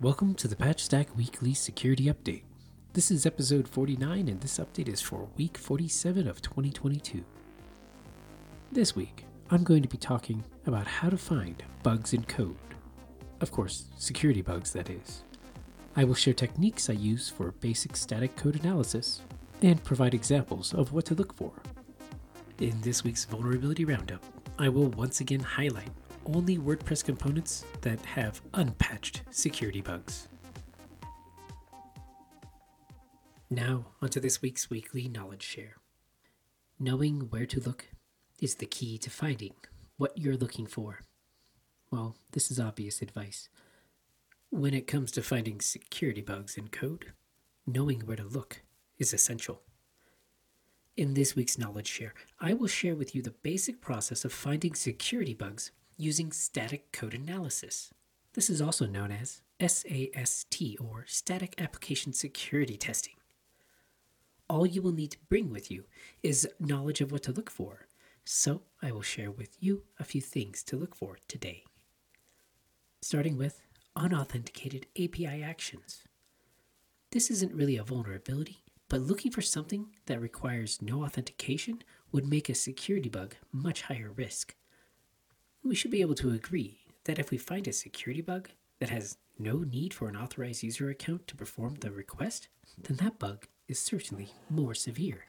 Welcome to the Patchstack Weekly Security Update. This is episode 49, and this update is for week 47 of 2022. This week, I'm going to be talking about how to find bugs in code. Of course, security bugs, that is. I will share techniques I use for basic static code analysis and provide examples of what to look for. In this week's Vulnerability Roundup, I will once again highlight only WordPress components that have unpatched security bugs. Now, onto this week's weekly knowledge share. Knowing where to look is the key to finding what you're looking for. Well, this is obvious advice. When it comes to finding security bugs in code, knowing where to look is essential. In this week's knowledge share, I will share with you the basic process of finding security bugs using static code analysis. This is also known as SAST or Static Application Security Testing. All you will need to bring with you is knowledge of what to look for, so I will share with you a few things to look for today. Starting with unauthenticated API actions. This isn't really a vulnerability, but looking for something that requires no authentication would make a security bug much higher risk we should be able to agree that if we find a security bug that has no need for an authorized user account to perform the request, then that bug is certainly more severe.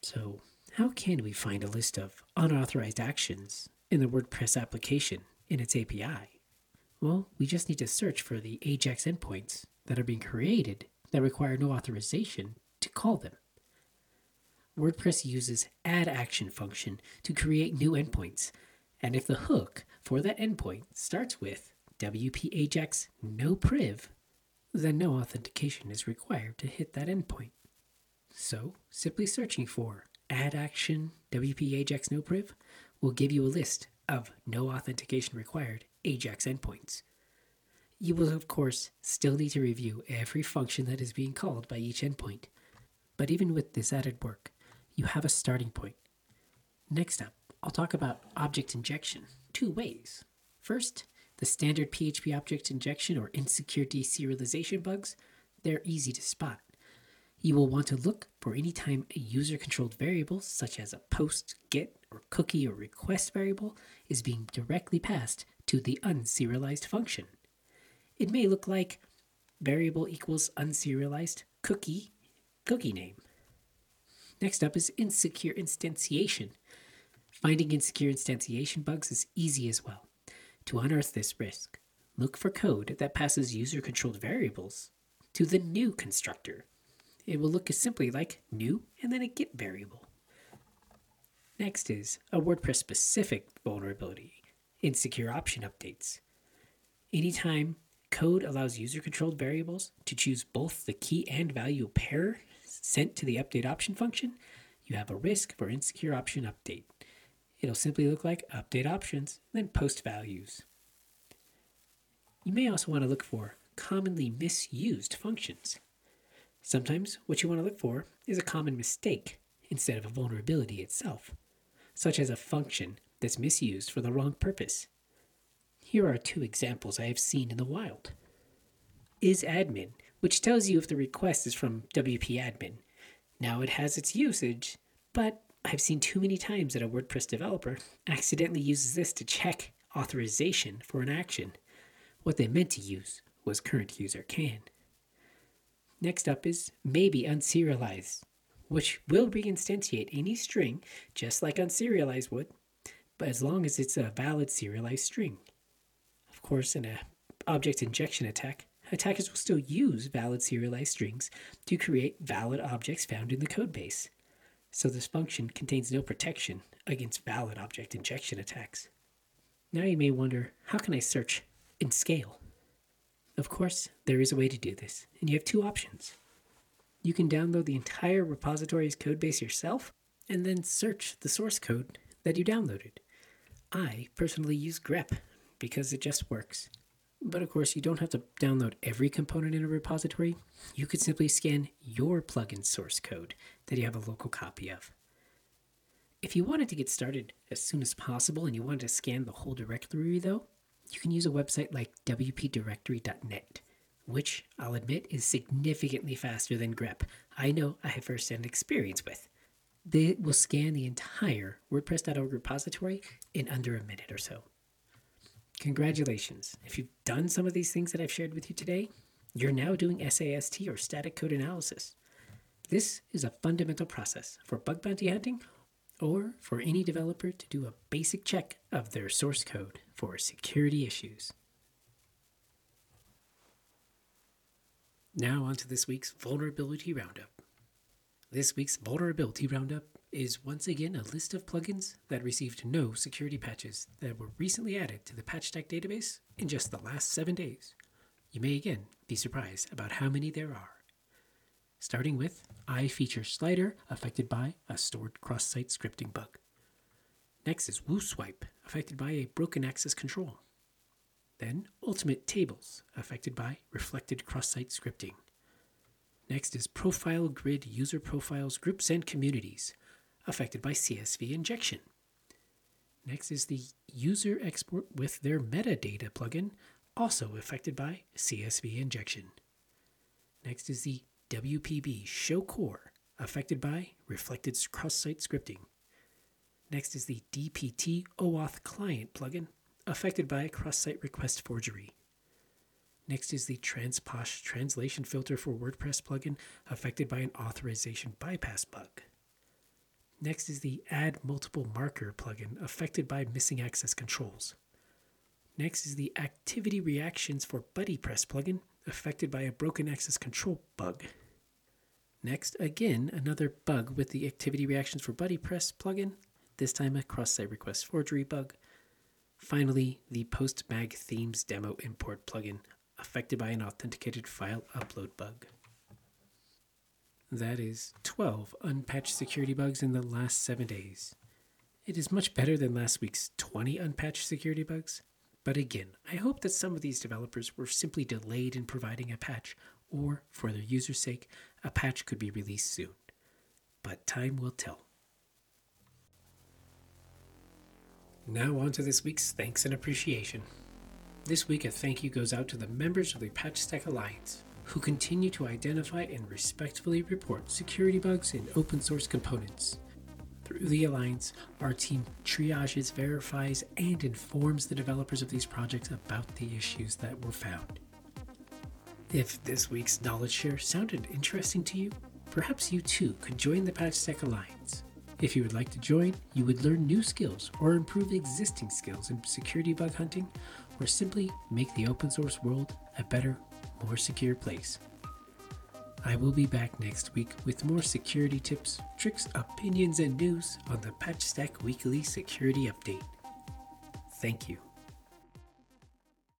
So, how can we find a list of unauthorized actions in the WordPress application in its API? Well, we just need to search for the AJAX endpoints that are being created that require no authorization to call them. WordPress uses add action function to create new endpoints and if the hook for that endpoint starts with WP Ajax no priv, then no authentication is required to hit that endpoint. So, simply searching for add action WP Ajax no priv will give you a list of no authentication required Ajax endpoints. You will, of course, still need to review every function that is being called by each endpoint. But even with this added work, you have a starting point. Next up, I'll talk about object injection two ways. First, the standard PHP object injection or insecure deserialization bugs, they're easy to spot. You will want to look for any time a user controlled variable, such as a post, get, or cookie or request variable, is being directly passed to the unserialize function. It may look like variable equals unserialize cookie cookie name. Next up is insecure instantiation. Finding insecure instantiation bugs is easy as well. To unearth this risk, look for code that passes user controlled variables to the new constructor. It will look simply like new and then a get variable. Next is a WordPress specific vulnerability insecure option updates. Anytime code allows user controlled variables to choose both the key and value pair sent to the update option function, you have a risk for insecure option update. It'll simply look like update options, then post values. You may also want to look for commonly misused functions. Sometimes what you want to look for is a common mistake instead of a vulnerability itself, such as a function that's misused for the wrong purpose. Here are two examples I have seen in the wild. Is admin, which tells you if the request is from WP admin. Now it has its usage, but I've seen too many times that a WordPress developer accidentally uses this to check authorization for an action. What they meant to use was current user can. Next up is maybe unserialize, which will reinstantiate any string just like unserialize would, but as long as it's a valid serialized string. Of course, in an object injection attack, attackers will still use valid serialized strings to create valid objects found in the codebase so this function contains no protection against valid object injection attacks. Now you may wonder, how can I search in scale? Of course, there is a way to do this, and you have two options. You can download the entire repository's codebase yourself, and then search the source code that you downloaded. I personally use grep because it just works. But of course, you don't have to download every component in a repository. You could simply scan your plugin source code that you have a local copy of. If you wanted to get started as soon as possible and you wanted to scan the whole directory, though, you can use a website like wpdirectory.net. which I'll admit is significantly faster than grep. I know I have firsthand experience with. They will scan the entire WordPress.org repository in under a minute or so. Congratulations. If you've done some of these things that I've shared with you today, you're now doing SAST or static code analysis. This is a fundamental process for bug bounty hunting or for any developer to do a basic check of their source code for security issues. Now, on to this week's Vulnerability Roundup. This week's Vulnerability Roundup is once again a list of plugins that received no security patches that were recently added to the Patchstack database in just the last seven days. You may again be surprised about how many there are. Starting with iFeature Slider, affected by a stored cross site scripting bug. Next is WooSwipe, affected by a broken access control. Then Ultimate Tables, affected by reflected cross-site scripting. Next is Profile Grid User Profiles, Groups, and Communities, affected by CSV injection. Next is the User Export with their metadata plugin, also affected by CSV injection. Next is the WPB Show Core, affected by reflected cross-site scripting. Next is the DPT OAuth Client plugin, affected by cross-site request forgery. Next is the Transposh translation filter for WordPress plugin affected by an authorization bypass bug. Next is the Add Multiple Marker plugin affected by missing access controls. Next is the Activity Reactions for BuddyPress plugin affected by a broken access control bug. Next, again, another bug with the Activity Reactions for BuddyPress plugin, this time a cross site request forgery bug. Finally, the PostMag Themes demo import plugin affected by an authenticated file upload bug. That is 12 unpatched security bugs in the last 7 days. It is much better than last week's 20 unpatched security bugs, but again, I hope that some of these developers were simply delayed in providing a patch, or for their users' sake, a patch could be released soon. But time will tell. Now, on to this week's thanks and appreciation. This week, a thank you goes out to the members of the Patchstack Alliance who continue to identify and respectfully report security bugs in open source components. Through the Alliance, our team triages, verifies, and informs the developers of these projects about the issues that were found. If this week's knowledge share sounded interesting to you, perhaps you too could join the Patchstack Alliance. If you would like to join, you would learn new skills or improve existing skills in security bug hunting, or simply make the open source world a better, more secure place. I will be back next week with more security tips, tricks, opinions, and news on the Patchstack Weekly Security Update. Thank you.